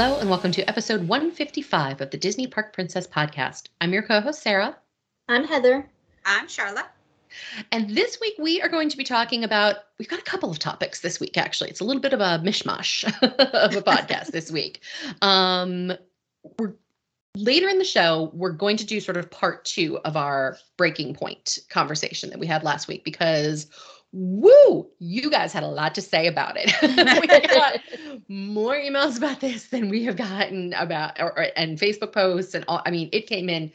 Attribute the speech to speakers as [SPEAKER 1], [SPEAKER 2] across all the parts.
[SPEAKER 1] Hello, and welcome to episode 155 of the Disney Park Princess podcast. I'm your co host, Sara.
[SPEAKER 2] I'm Heather.
[SPEAKER 3] I'm Sharla.
[SPEAKER 1] And this week we are going to be talking about, we've got a couple of topics this week, actually. It's a little bit of a mishmash of a podcast this week. Um, we're later in the show, we're going to do sort of part two of our breaking point conversation that we had last week because woo, you guys had a lot to say about it. we got more emails about this than we have gotten about, or, or, and Facebook posts, and all. I mean, it came in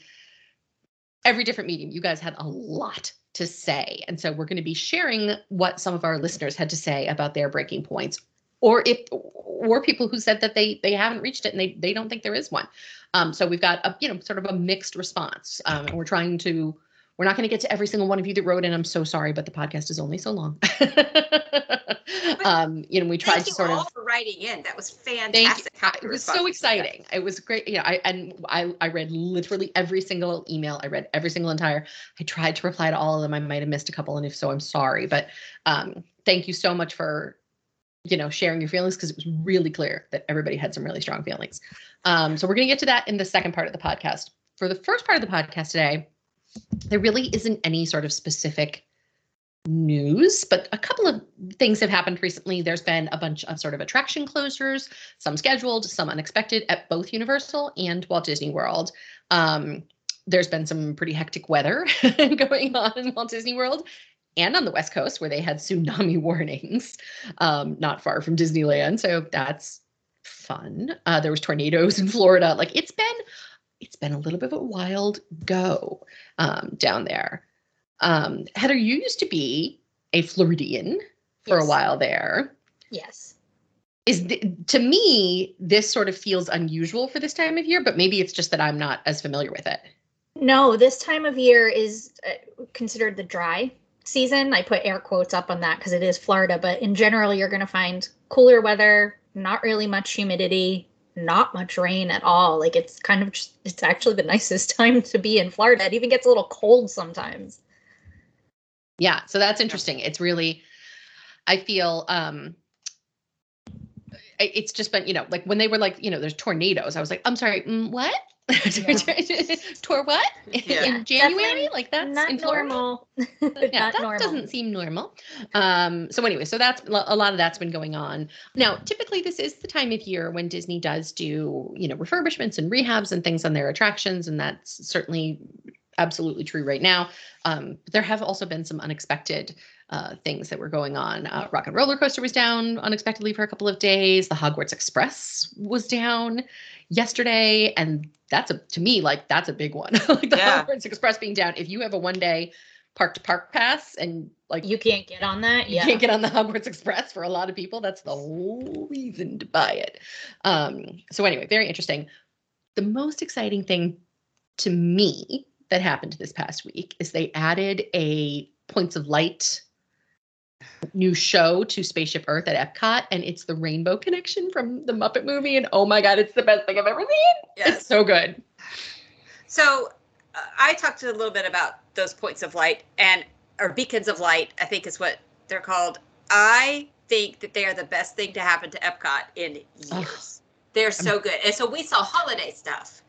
[SPEAKER 1] every different medium. You guys had a lot to say, and so we're going to be sharing what some of our listeners had to say about their breaking points, or if, or people who said that they they haven't reached it and they they don't think there is one. Um, so we've got a you know sort of a mixed response, um, and we're trying to we're not going to get to every single one of you that wrote in. I'm so sorry, but the podcast is only so long. um, you know, we tried
[SPEAKER 3] Thank
[SPEAKER 1] to
[SPEAKER 3] you
[SPEAKER 1] sort
[SPEAKER 3] all
[SPEAKER 1] of
[SPEAKER 3] for writing in. That was fantastic.
[SPEAKER 1] It was so exciting. It was great. You know, I and I I read literally every single email. I read every single entire. I tried to reply to all of them. I might have missed a couple, and if so, I'm sorry. But um, thank you so much for you know sharing your feelings because it was really clear that everybody had some really strong feelings. Um, so we're going to get to that in the second part of the podcast. For the first part of the podcast today there really isn't any sort of specific news, but a couple of things have happened recently. There's been a bunch of sort of attraction closures, some scheduled, some unexpected at both Universal and Walt Disney World. Um, there's been some pretty hectic weather going on in Walt Disney World and on the West Coast where they had tsunami warnings, um, not far from Disneyland. So that's fun. Uh, there was tornadoes in Florida. Like it's been it's been a little bit of a wild go um, down there. Um, Heather, you used to be a Floridian for yes. a while there.
[SPEAKER 2] Yes.
[SPEAKER 1] Is the, to me this sort of feels unusual for this time of year, but maybe it's just that I'm not as familiar with it.
[SPEAKER 2] No, this time of year is uh, considered the dry season. I put air quotes up on that because it is Florida, but in general, you're going to find cooler weather, not really much humidity, not much rain at all. Like it's kind of just, it's actually the nicest time to be in Florida. It even gets a little cold sometimes.
[SPEAKER 1] Yeah, so that's interesting. It's really I feel um it's just been, you know, like when they were like, you know, there's tornadoes. I was like, I'm sorry, mm, what? Yeah. Tour what? Yeah. In January? Like that's
[SPEAKER 2] not
[SPEAKER 1] in
[SPEAKER 2] normal.
[SPEAKER 1] yeah, that normal. doesn't seem normal. Um, so anyway, so that's a lot of that's been going on. Now, typically this is the time of year when Disney does do, you know, refurbishments and rehabs and things on their attractions, and that's certainly absolutely true right now. Um, there have also been some unexpected uh, things that were going on. Uh, Rock and Roller Coaster was down unexpectedly for a couple of days. The Hogwarts Express was down yesterday, and that's a to me like that's a big one. like the yeah. Hogwarts Express being down. If you have a one day park to park pass and like
[SPEAKER 2] you can't get on that,
[SPEAKER 1] you can't get on the Hogwarts Express for a lot of people. That's the whole reason to buy it. Um, so anyway, very interesting. The most exciting thing to me that happened this past week is they added a points of light new show to Spaceship Earth at Epcot, and it's the Rainbow Connection from the Muppet movie. And oh my God, it's the best thing I've ever seen. Yes. It's so good.
[SPEAKER 3] So uh, I talked a little bit about those points of light and or beacons of light, I think is what they're called. I think that they are the best thing to happen to Epcot in years. Oh, they're so good. And so we saw holiday stuff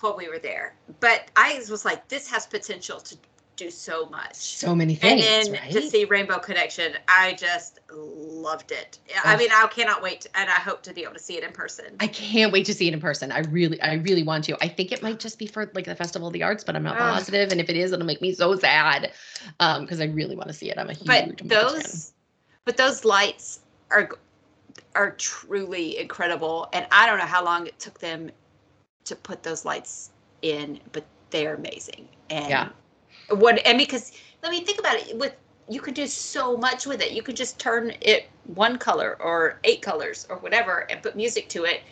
[SPEAKER 3] while we were there. But I was like, this has potential to do so much.
[SPEAKER 1] So many things.
[SPEAKER 3] And then
[SPEAKER 1] right?
[SPEAKER 3] to see Rainbow Connection, I just loved it. Oh. I mean, I cannot wait, and I hope to be able to see it in person.
[SPEAKER 1] I can't wait to see it in person. I really, I really want to. I think it might just be for like the Festival of the Arts, but I'm not positive. And if it is, it'll make me so sad um, because I really want to see it. I'm a huge.
[SPEAKER 3] But those, but those lights are are truly incredible, and I don't know how long it took them to put those lights in, but they're amazing. And
[SPEAKER 1] yeah
[SPEAKER 3] what and because let me think about it with you could do so much with it. You could just turn it one color or eight colors or whatever and put music to it.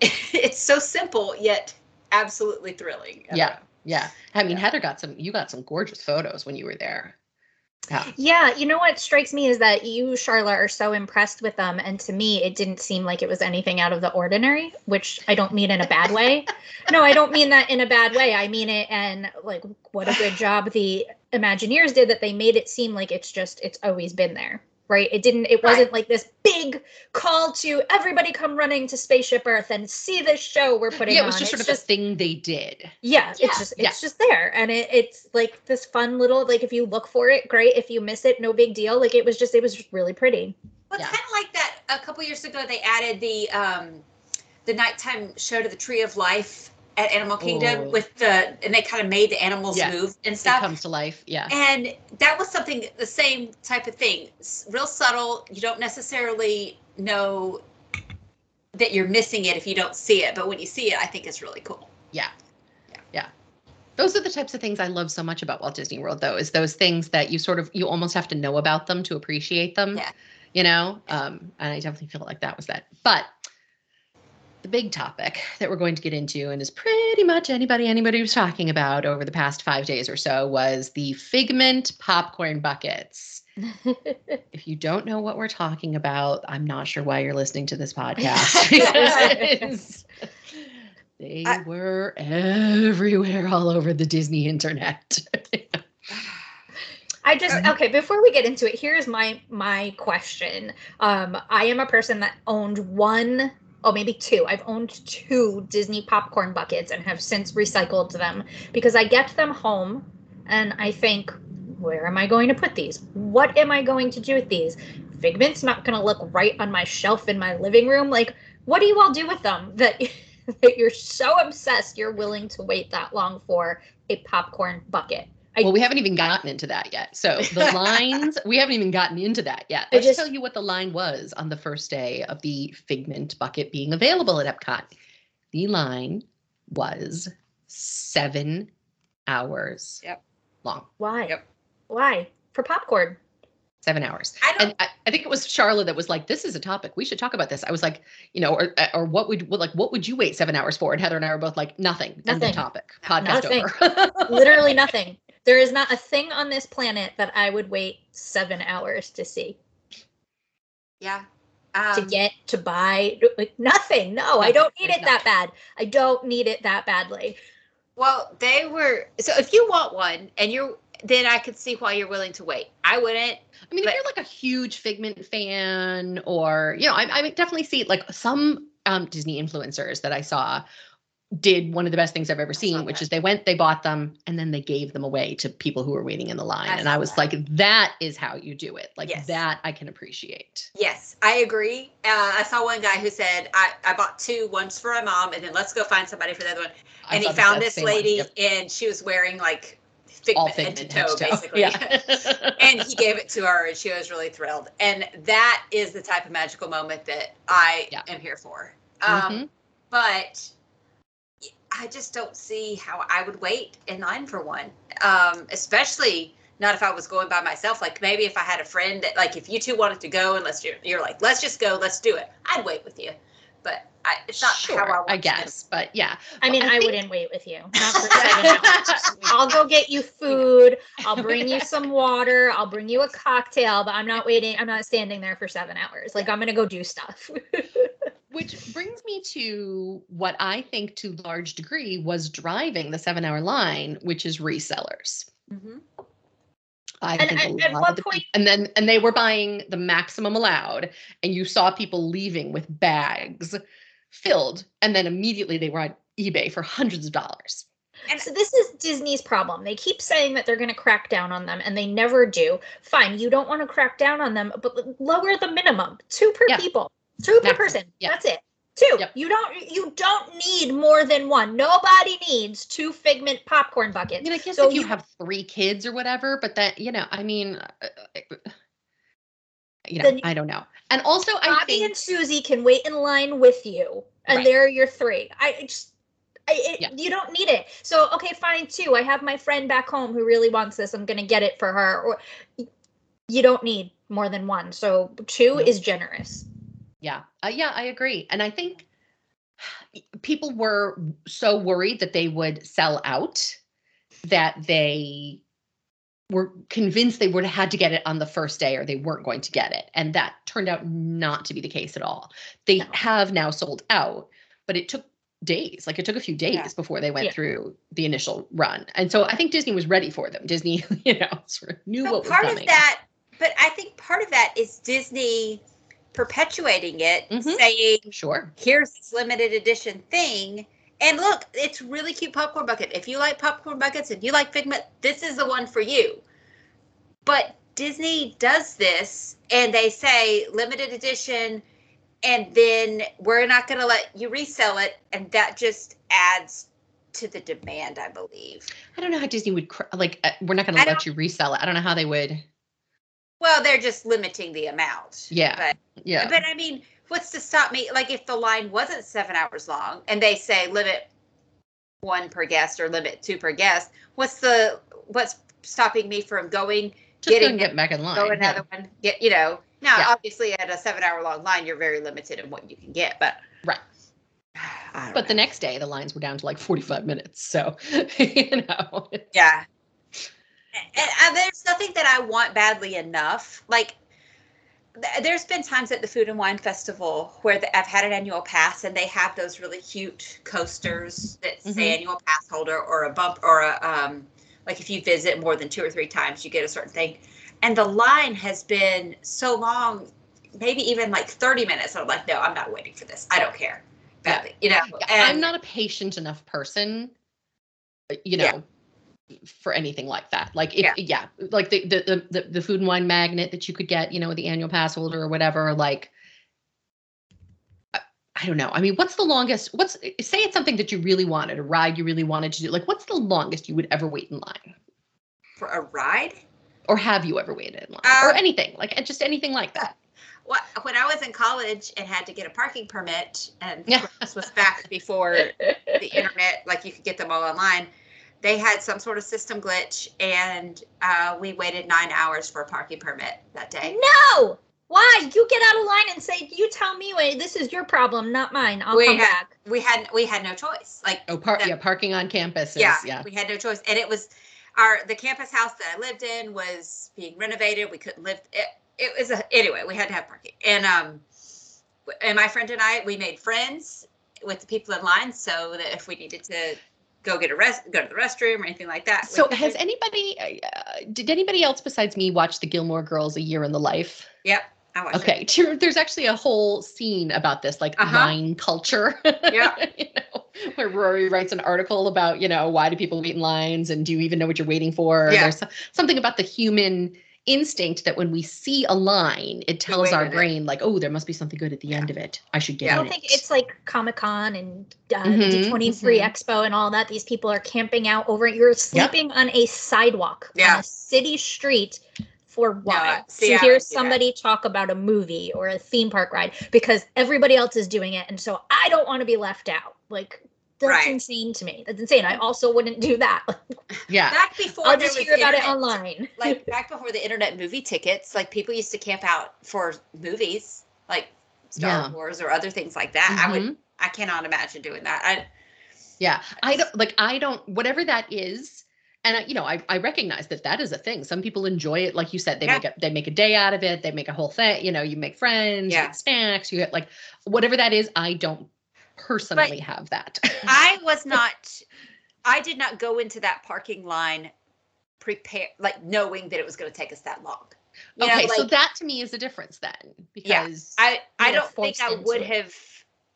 [SPEAKER 3] It's so simple yet absolutely thrilling.
[SPEAKER 1] Yeah yeah. I mean yeah. heather got some you got some gorgeous photos when you were there
[SPEAKER 2] yeah. yeah, you know what strikes me is that you, Sharla, are so impressed with them. And to me, it didn't seem like it was anything out of the ordinary, which I don't mean in a bad way. no, I don't mean that in a bad way. I mean it and like what a good job the Imagineers did that they made it seem like it's just, it's always been there. Right? It didn't. It wasn't like this big call to everybody come running to Spaceship Earth and see this show we're putting on.
[SPEAKER 1] yeah, it
[SPEAKER 2] on.
[SPEAKER 1] was just
[SPEAKER 2] It's
[SPEAKER 1] sort of a thing they did.
[SPEAKER 2] yeah,
[SPEAKER 3] Yeah,
[SPEAKER 2] it's just it's
[SPEAKER 1] yeah.
[SPEAKER 2] just there, and it, it's like this fun little like if you look for it, great. If you miss it, no big deal. Like it was just it was just really pretty.
[SPEAKER 3] Well, it's
[SPEAKER 1] Yeah.
[SPEAKER 3] kind of like that. A couple years ago, they added the um, the nighttime show to the Tree of Life at Animal Kingdom
[SPEAKER 1] Oh.
[SPEAKER 3] with the, and they kind of made the animals
[SPEAKER 1] Yeah.
[SPEAKER 3] move and
[SPEAKER 1] It
[SPEAKER 3] stuff.
[SPEAKER 1] comes to life. Yeah.
[SPEAKER 3] And that was something, the same type of thing. S- Real subtle. You don't necessarily know that you're missing it if you don't see it, but when you see it, I think it's really cool.
[SPEAKER 1] Yeah.
[SPEAKER 3] Yeah.
[SPEAKER 1] Yeah. Those are the types of things I love so much about Walt Disney World, though, is those things that you sort of you almost have to know about them to appreciate them.
[SPEAKER 3] Yeah.
[SPEAKER 1] You know? Um, and I definitely feel like that was that. But the big topic that we're going to get into, and is pretty much anybody anybody was talking about over the past five days or so, was the Figment popcorn buckets. If you don't know what we're talking about, I'm not sure why you're listening to this podcast. they
[SPEAKER 3] I-
[SPEAKER 1] were everywhere all over the Disney internet.
[SPEAKER 2] I just okay. Before we get into it, here's my my question. Um, I am a person that owned one, oh maybe two. I've owned two Disney popcorn buckets and have since recycled them because I get them home and I think, where am I going to put these? What am I going to do with these? Figment's not going to look right on my shelf in my living room. Like, what do you all do with them that that you're so obsessed you're willing to wait that long for a popcorn bucket? I-
[SPEAKER 1] well, we haven't even gotten into that yet. So the lines, we haven't even gotten into that yet.
[SPEAKER 2] I
[SPEAKER 1] Let's
[SPEAKER 2] just-
[SPEAKER 1] tell you what the line was on the first day of the Figment bucket being available at Epcot. The line was seven hours
[SPEAKER 3] Yep.
[SPEAKER 1] long.
[SPEAKER 2] Why?
[SPEAKER 3] Yep.
[SPEAKER 2] Why? For popcorn.
[SPEAKER 1] Seven hours.
[SPEAKER 3] I don't.
[SPEAKER 1] and I, I think it was Sharla that was like, "This is a topic. We should talk about this." I was like, you know, or or what would like what would you wait seven hours for? And Heather and I were both like, "Nothing. End
[SPEAKER 2] Nothing.
[SPEAKER 1] of topic. Podcast
[SPEAKER 2] Nothing.
[SPEAKER 1] over."
[SPEAKER 2] Literally nothing. There is not a thing on this planet that I would wait seven hours to see,
[SPEAKER 3] yeah.
[SPEAKER 2] to
[SPEAKER 3] Um,
[SPEAKER 2] get, to buy. Like nothing. No, I don't need
[SPEAKER 1] there's
[SPEAKER 2] it that bad. I don't need it that badly.
[SPEAKER 3] Well, they were. So if you want one, and you're, then I could see why you're willing to wait. I wouldn't.
[SPEAKER 1] I mean,
[SPEAKER 3] But-
[SPEAKER 1] if you're like a huge Figment fan, or you know, I, I definitely see like some um, Disney influencers that I saw did one of the best things I've ever seen, which
[SPEAKER 3] that.
[SPEAKER 1] is they went, they bought them, and then they gave them away to people who were waiting in the line.
[SPEAKER 3] I
[SPEAKER 1] and I was
[SPEAKER 3] that.
[SPEAKER 1] like, that is how you do it. Like
[SPEAKER 3] Yes.
[SPEAKER 1] that, I can appreciate.
[SPEAKER 3] Yes, I agree. Uh, I saw one guy who said, I, I bought two, one's for my mom, and then let's go find somebody for the other one. And he found this lady,
[SPEAKER 1] Yep.
[SPEAKER 3] and she was wearing like
[SPEAKER 1] all
[SPEAKER 3] figment,
[SPEAKER 1] Figment
[SPEAKER 3] head to toe, basically.
[SPEAKER 1] Yeah.
[SPEAKER 3] and he gave it to her, and she was really thrilled. And that is the type of magical moment that I
[SPEAKER 1] Yeah.
[SPEAKER 3] am here for. Um,
[SPEAKER 1] Mhm.
[SPEAKER 3] But I just don't see how I would wait in line for one, um, especially not if I was going by myself. Like maybe if I had a friend that, like, if you two wanted to go and let's do, you're like, let's just go, let's do it. I'd wait with you, but I, it's not
[SPEAKER 1] sure,
[SPEAKER 3] how I want
[SPEAKER 1] I
[SPEAKER 3] to
[SPEAKER 1] guess, but yeah.
[SPEAKER 2] I mean, I,
[SPEAKER 1] think-
[SPEAKER 2] wouldn't wait with you. Not for. I'll go get you food. I'll bring you some water. I'll bring you a cocktail, but I'm not waiting. I'm not standing there for seven hours. Like I'm gonna go do stuff.
[SPEAKER 1] Which brings me to what I think to large degree was driving the seven hour line, which is resellers.
[SPEAKER 3] Mhm.
[SPEAKER 1] I
[SPEAKER 2] And
[SPEAKER 1] think
[SPEAKER 2] at-
[SPEAKER 1] a
[SPEAKER 2] at
[SPEAKER 1] lot
[SPEAKER 2] what
[SPEAKER 1] of the
[SPEAKER 2] point-
[SPEAKER 1] and then and they were buying the maximum allowed, and you saw people leaving with bags filled, and then immediately they were on eBay for hundreds of dollars.
[SPEAKER 3] And
[SPEAKER 2] So this is Disney's problem. They keep saying that they're going to crack down on them, and they never do. Fine, you don't want to crack down on them, but lower the minimum two per
[SPEAKER 1] Yeah.
[SPEAKER 2] people, two per
[SPEAKER 1] Maximum,
[SPEAKER 2] person.
[SPEAKER 1] yeah.
[SPEAKER 2] That's it. Two.
[SPEAKER 1] Yep.
[SPEAKER 2] You don't. You don't need more than one. Nobody needs two Figment popcorn
[SPEAKER 1] I
[SPEAKER 2] buckets.
[SPEAKER 1] mean, I guess
[SPEAKER 2] So
[SPEAKER 1] if you,
[SPEAKER 2] you-
[SPEAKER 1] have three kids or whatever, but that you know, I mean, uh, uh, you know, I don't know. And also, I
[SPEAKER 2] Bobby
[SPEAKER 1] think
[SPEAKER 2] and Susie can wait in line with you, and
[SPEAKER 1] Right.
[SPEAKER 2] they're your three. I just. I, it,
[SPEAKER 1] Yeah.
[SPEAKER 2] You don't need it. So okay, fine. Two. I have my friend back home who really wants this. I'm gonna get it for her. Or you don't need more than one. So two
[SPEAKER 1] Nope.
[SPEAKER 2] is generous.
[SPEAKER 1] Yeah, uh, yeah, I agree. And I think people were so worried that they would sell out that they were convinced they would have had to get it on the first day or they weren't going to get it. And that turned out not to be the case at all. They
[SPEAKER 2] No.
[SPEAKER 1] have now sold out, but it took days. Like it took a few days
[SPEAKER 3] Yeah.
[SPEAKER 1] before they went
[SPEAKER 2] Yeah.
[SPEAKER 1] through the initial run. And so I think Disney was ready for them. Disney, you know, sort of knew
[SPEAKER 3] So
[SPEAKER 1] what was
[SPEAKER 3] part
[SPEAKER 1] coming.
[SPEAKER 3] of that but I think part of that is Disney perpetuating it,
[SPEAKER 1] Mhm.
[SPEAKER 3] saying,
[SPEAKER 1] Sure.
[SPEAKER 3] here's this limited edition thing. And look, it's really cute popcorn bucket. If you like popcorn buckets and you like Figment, this is the one for you. But Disney does this and they say limited edition, and then we're not going to let you resell it. And that just adds to the demand, I believe.
[SPEAKER 1] I don't know how Disney would like. Uh, we're not going to let you resell it. I don't know how they would.
[SPEAKER 3] Well, they're just limiting the amount.
[SPEAKER 1] Yeah.
[SPEAKER 3] But
[SPEAKER 1] Yeah.
[SPEAKER 3] But I mean, what's to stop me? Like, if the line wasn't seven hours long and they say limit one per guest or limit two per guest, what's the what's stopping me from going
[SPEAKER 1] Just
[SPEAKER 3] getting
[SPEAKER 1] get back in line.
[SPEAKER 3] go
[SPEAKER 1] yeah.
[SPEAKER 3] another one? Get you know. Now,
[SPEAKER 1] Yeah.
[SPEAKER 3] obviously, at a seven hour long line, you're very limited in what you can get. But
[SPEAKER 1] Right. But the next day, the lines were down to like 45 minutes. So, you know.
[SPEAKER 3] Yeah. And, and there's nothing that I want badly enough. Like, th- there's been times at the Food and Wine Festival where the, I've had an annual pass and they have those really cute coasters that say
[SPEAKER 1] Mhm.
[SPEAKER 3] annual pass holder or a bump or a, um, like if you visit more than two or three times, you get a certain thing. And the line has been so long, maybe even like 30 minutes. And I'm like, no, I'm not waiting for this. I don't care.
[SPEAKER 1] Yeah.
[SPEAKER 3] You know, and
[SPEAKER 1] I'm not a patient enough person, uh, you know,
[SPEAKER 3] Yeah.
[SPEAKER 1] For anything like that. Like if
[SPEAKER 3] Yeah.
[SPEAKER 1] yeah, like the, the the the food and wine magnet that you could get, you know, with the annual pass holder or whatever. Like, I, I don't know. I mean, what's the longest? What's say it's something that you really wanted, a ride you really wanted to do. Like, what's the longest you would ever wait in line,
[SPEAKER 3] for a ride.
[SPEAKER 1] or have you ever waited in line, or
[SPEAKER 3] Um,
[SPEAKER 1] anything like just anything like that?
[SPEAKER 3] What, when I was in college and had to get a parking permit, and
[SPEAKER 1] Yeah.
[SPEAKER 3] this was back before the internet, like you could get them all online. They had some sort of system glitch, and uh, we waited nine hours for a parking permit that day.
[SPEAKER 2] No! Why? You get out of line and say, you tell me, wait, this is your problem, not mine. I'll
[SPEAKER 3] We
[SPEAKER 2] come
[SPEAKER 3] had-
[SPEAKER 2] back.
[SPEAKER 3] We had we had no choice. Like
[SPEAKER 1] Oh, par-
[SPEAKER 3] that-
[SPEAKER 1] yeah, parking on campus
[SPEAKER 3] yeah,
[SPEAKER 1] yeah.
[SPEAKER 3] we had no choice, and it was our the campus house that I lived in was being renovated. We couldn't live it. It was a anyway. We had to have parking, and um, and my friend and I we made friends with the people in line, so that if we needed to go get a rest, go to the restroom or anything like that.
[SPEAKER 1] So has anybody uh, did anybody else besides me watch the Gilmore Girls a year in the life?
[SPEAKER 3] Yep, I watched it.
[SPEAKER 1] Okay, there- there's actually a whole scene about this, like
[SPEAKER 3] Uh-huh.
[SPEAKER 1] line culture.
[SPEAKER 3] Yeah.
[SPEAKER 1] you know, where Rory writes an article about, you know, why do people wait in lines and do you even know what you're waiting for?
[SPEAKER 3] Yeah.
[SPEAKER 1] There's something about the human instinct that when we see a line, it tells our
[SPEAKER 3] in it.
[SPEAKER 1] brain, like, oh, there must be something good at the end of it. I should get
[SPEAKER 3] Yeah.
[SPEAKER 2] I don't think it's like Comic Con and uh,
[SPEAKER 1] Mhm,
[SPEAKER 2] the D23
[SPEAKER 1] mhm.
[SPEAKER 2] Expo and all that. These people are camping out over. You're sleeping on a sidewalk on
[SPEAKER 3] Yeah.
[SPEAKER 2] a city street for what?
[SPEAKER 3] see, I
[SPEAKER 2] to hear
[SPEAKER 3] would do that.
[SPEAKER 2] somebody talk about a movie or a theme park ride because everybody else is doing it, and so I don't want to be left out. Like that's
[SPEAKER 3] Right.
[SPEAKER 2] insane to me. That's insane. I also wouldn't do that.
[SPEAKER 1] yeah.
[SPEAKER 3] Back before
[SPEAKER 2] I'll just
[SPEAKER 3] was
[SPEAKER 2] hear about it online.
[SPEAKER 3] like back before the internet movie tickets, like people used to camp out for movies, like Star
[SPEAKER 1] Yeah.
[SPEAKER 3] Wars or other things like that. I would,
[SPEAKER 1] Mhm.
[SPEAKER 3] I cannot imagine doing that. I,
[SPEAKER 1] Yeah, I don't like. I don't. Whatever that is, and I, you know, I I recognize that that is a thing. Some people enjoy it, like you said. They
[SPEAKER 3] Yeah.
[SPEAKER 1] make a they make a day out of it. They make a whole thing. You know, you make friends, you
[SPEAKER 3] Yeah.
[SPEAKER 1] get snacks, you get like whatever that is. I don't personally have that.
[SPEAKER 3] I was not, I did not go into that parking line prepare like knowing that it was going to take us that long. You
[SPEAKER 1] okay,
[SPEAKER 3] know,
[SPEAKER 1] so that to me is a difference then,
[SPEAKER 3] Yeah,
[SPEAKER 1] because
[SPEAKER 3] I, I don't think I would
[SPEAKER 2] it.
[SPEAKER 3] have.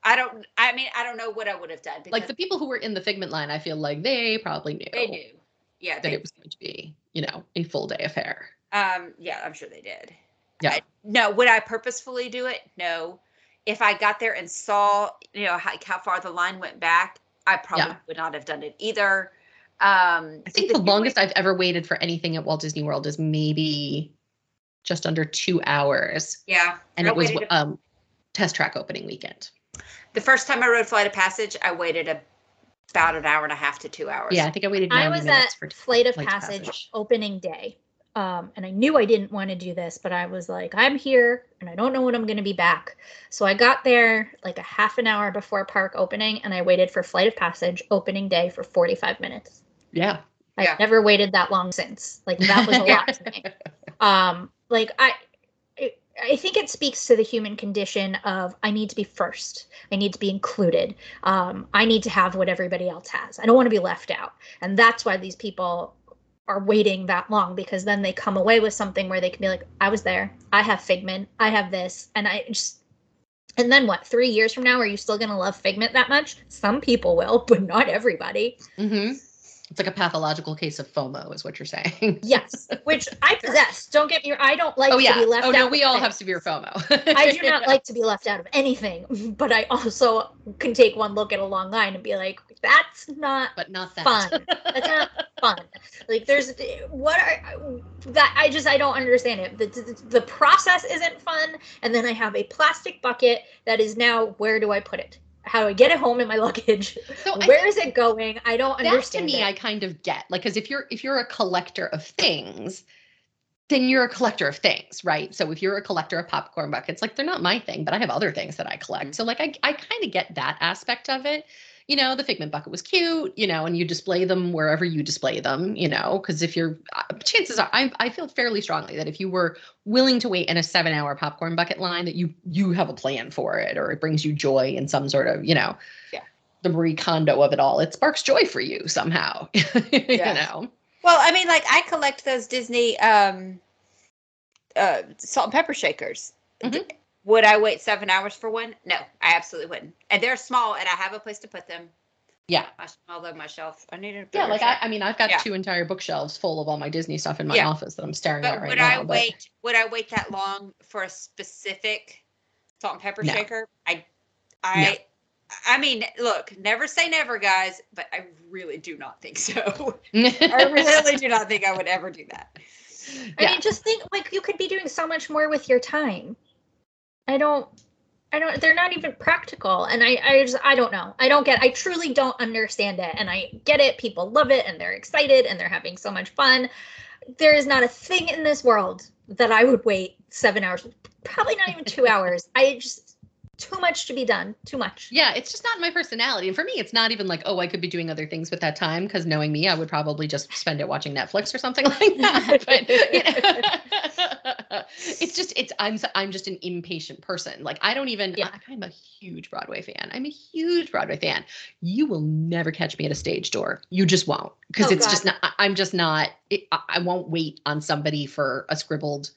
[SPEAKER 3] I don't. I mean, I don't know what I would have done.
[SPEAKER 1] Like the people who were in the Figment line, I feel like they probably knew,
[SPEAKER 3] they knew. Yeah,
[SPEAKER 1] that
[SPEAKER 3] they,
[SPEAKER 1] it was going to be, you know, a full day affair.
[SPEAKER 3] Um, yeah, I'm sure they did.
[SPEAKER 1] Yeah.
[SPEAKER 3] I- no, would I purposefully do it? No. If I got there and saw, you know, how, how far the line went back, I probably
[SPEAKER 1] Yeah.
[SPEAKER 3] would not have done it either. Um,
[SPEAKER 1] I think the longest I've ever waited for anything at Walt Disney World is maybe just under two hours.
[SPEAKER 3] yeah,
[SPEAKER 1] and
[SPEAKER 3] I
[SPEAKER 1] it was
[SPEAKER 3] waited a-
[SPEAKER 1] um test track opening weekend.
[SPEAKER 3] the first time I rode Flight of Passage, I waited a, about an hour and a half to two hours.
[SPEAKER 1] Yeah, I think I waited.
[SPEAKER 2] I was
[SPEAKER 1] minutes
[SPEAKER 2] at
[SPEAKER 1] for
[SPEAKER 2] Flight of
[SPEAKER 1] Flight of
[SPEAKER 2] Passage,
[SPEAKER 1] Passage.
[SPEAKER 2] opening day. Um, and I knew I didn't want to do this, but I was like, I'm here and I don't know when I'm going to be back. So I got there like a half an hour before park opening and I waited for Flight of Passage opening day for 45 minutes.
[SPEAKER 1] Yeah,
[SPEAKER 2] I've
[SPEAKER 3] Yeah.
[SPEAKER 2] never waited that long since. Like that was a lot to me. Um, like I, I- I think it speaks to the human condition of I need to be first. I need to be included. Um, I need to have what everybody else has. I don't want to be left out, and that's why these people are waiting that long because then they come away with something where they can be like, I was there, I have Figment, I have this, and I just. And then what? Three years from now, are you still gonna love Figment that much? Some people will, but not everybody.
[SPEAKER 1] hmm It's like a pathological case of FOMO, is what you're saying.
[SPEAKER 2] Yes, which I possess. Don't get me. I don't like
[SPEAKER 1] oh yeah.
[SPEAKER 2] to be left
[SPEAKER 1] oh
[SPEAKER 2] out.
[SPEAKER 1] no,
[SPEAKER 2] of
[SPEAKER 1] we all
[SPEAKER 2] things.
[SPEAKER 1] have severe FOMO.
[SPEAKER 2] I do not like to be left out of anything, but I also can take one look at a long line and be like, that's not
[SPEAKER 1] but not that
[SPEAKER 2] fun. That's not fun. Like there's what are that I just I don't understand it. The, the the process isn't fun and then I have a plastic bucket that is now where do I put it? How do I get it home in my luggage?
[SPEAKER 1] So
[SPEAKER 2] Where is it going? I don't
[SPEAKER 1] that to
[SPEAKER 2] understand.
[SPEAKER 1] me
[SPEAKER 2] it.
[SPEAKER 1] i kind of get like because if you're if you're a collector of things then you're a collector of things right so if you're a collector of popcorn buckets like they're not my thing but i have other things that i collect mm. so like i, I kind of get that aspect of it you know the figment bucket was cute you know and you display them wherever you display them you know because if you're uh, chances are I, I feel fairly strongly that if you were willing to wait in a seven hour popcorn bucket line that you you have a plan for it or it brings you joy in some sort of you know
[SPEAKER 3] Yeah.
[SPEAKER 1] the Marie Kondo of it all. It sparks joy for you somehow. you know.
[SPEAKER 3] Well, I mean, like I collect those Disney um, uh, salt and pepper shakers.
[SPEAKER 1] Mhm.
[SPEAKER 3] Would I wait seven hours for one? No, I absolutely wouldn't. And they're small, and I have a place to put them.
[SPEAKER 1] Yeah.
[SPEAKER 3] My, although my shelf, I need a
[SPEAKER 1] Yeah, like I,
[SPEAKER 3] shelf.
[SPEAKER 1] I mean, I've got
[SPEAKER 3] Yeah.
[SPEAKER 1] two entire bookshelves full of all my Disney stuff in my
[SPEAKER 3] Yeah.
[SPEAKER 1] office that I'm staring
[SPEAKER 3] But
[SPEAKER 1] at right
[SPEAKER 3] would
[SPEAKER 1] now.
[SPEAKER 3] I
[SPEAKER 1] but-
[SPEAKER 3] wait? Would I wait that long for a specific salt and pepper
[SPEAKER 1] No.
[SPEAKER 3] shaker? I, I, I mean, look, never say never, guys. But I really do not think so. I really do not think I would ever do that.
[SPEAKER 2] I
[SPEAKER 1] Yeah.
[SPEAKER 2] mean, just think like you could be doing so much more with your time. I don't, I don't. They're not even practical, and I, I just, I don't know. I don't get. I truly don't understand it, and I get it. People love it, and they're excited, and they're having so much fun. There is not a thing in this world that I would wait seven hours. Probably not even two hours. I just too much to be done. Too much.
[SPEAKER 1] Yeah, it's just not my personality. And for me, it's not even like, oh, I could be doing other things with that time. Because knowing me, I would probably just spend it watching Netflix or something like that. But you know, it's just, it's I'm I'm just an impatient person. Like I don't even.
[SPEAKER 2] Yeah.
[SPEAKER 1] I, I'm a huge Broadway fan. I'm a huge Broadway fan. You will never catch me at a stage door. You just won't. Because
[SPEAKER 2] Oh,
[SPEAKER 1] it's just not. I'm just not. It, I, I won't wait on somebody for a scribbled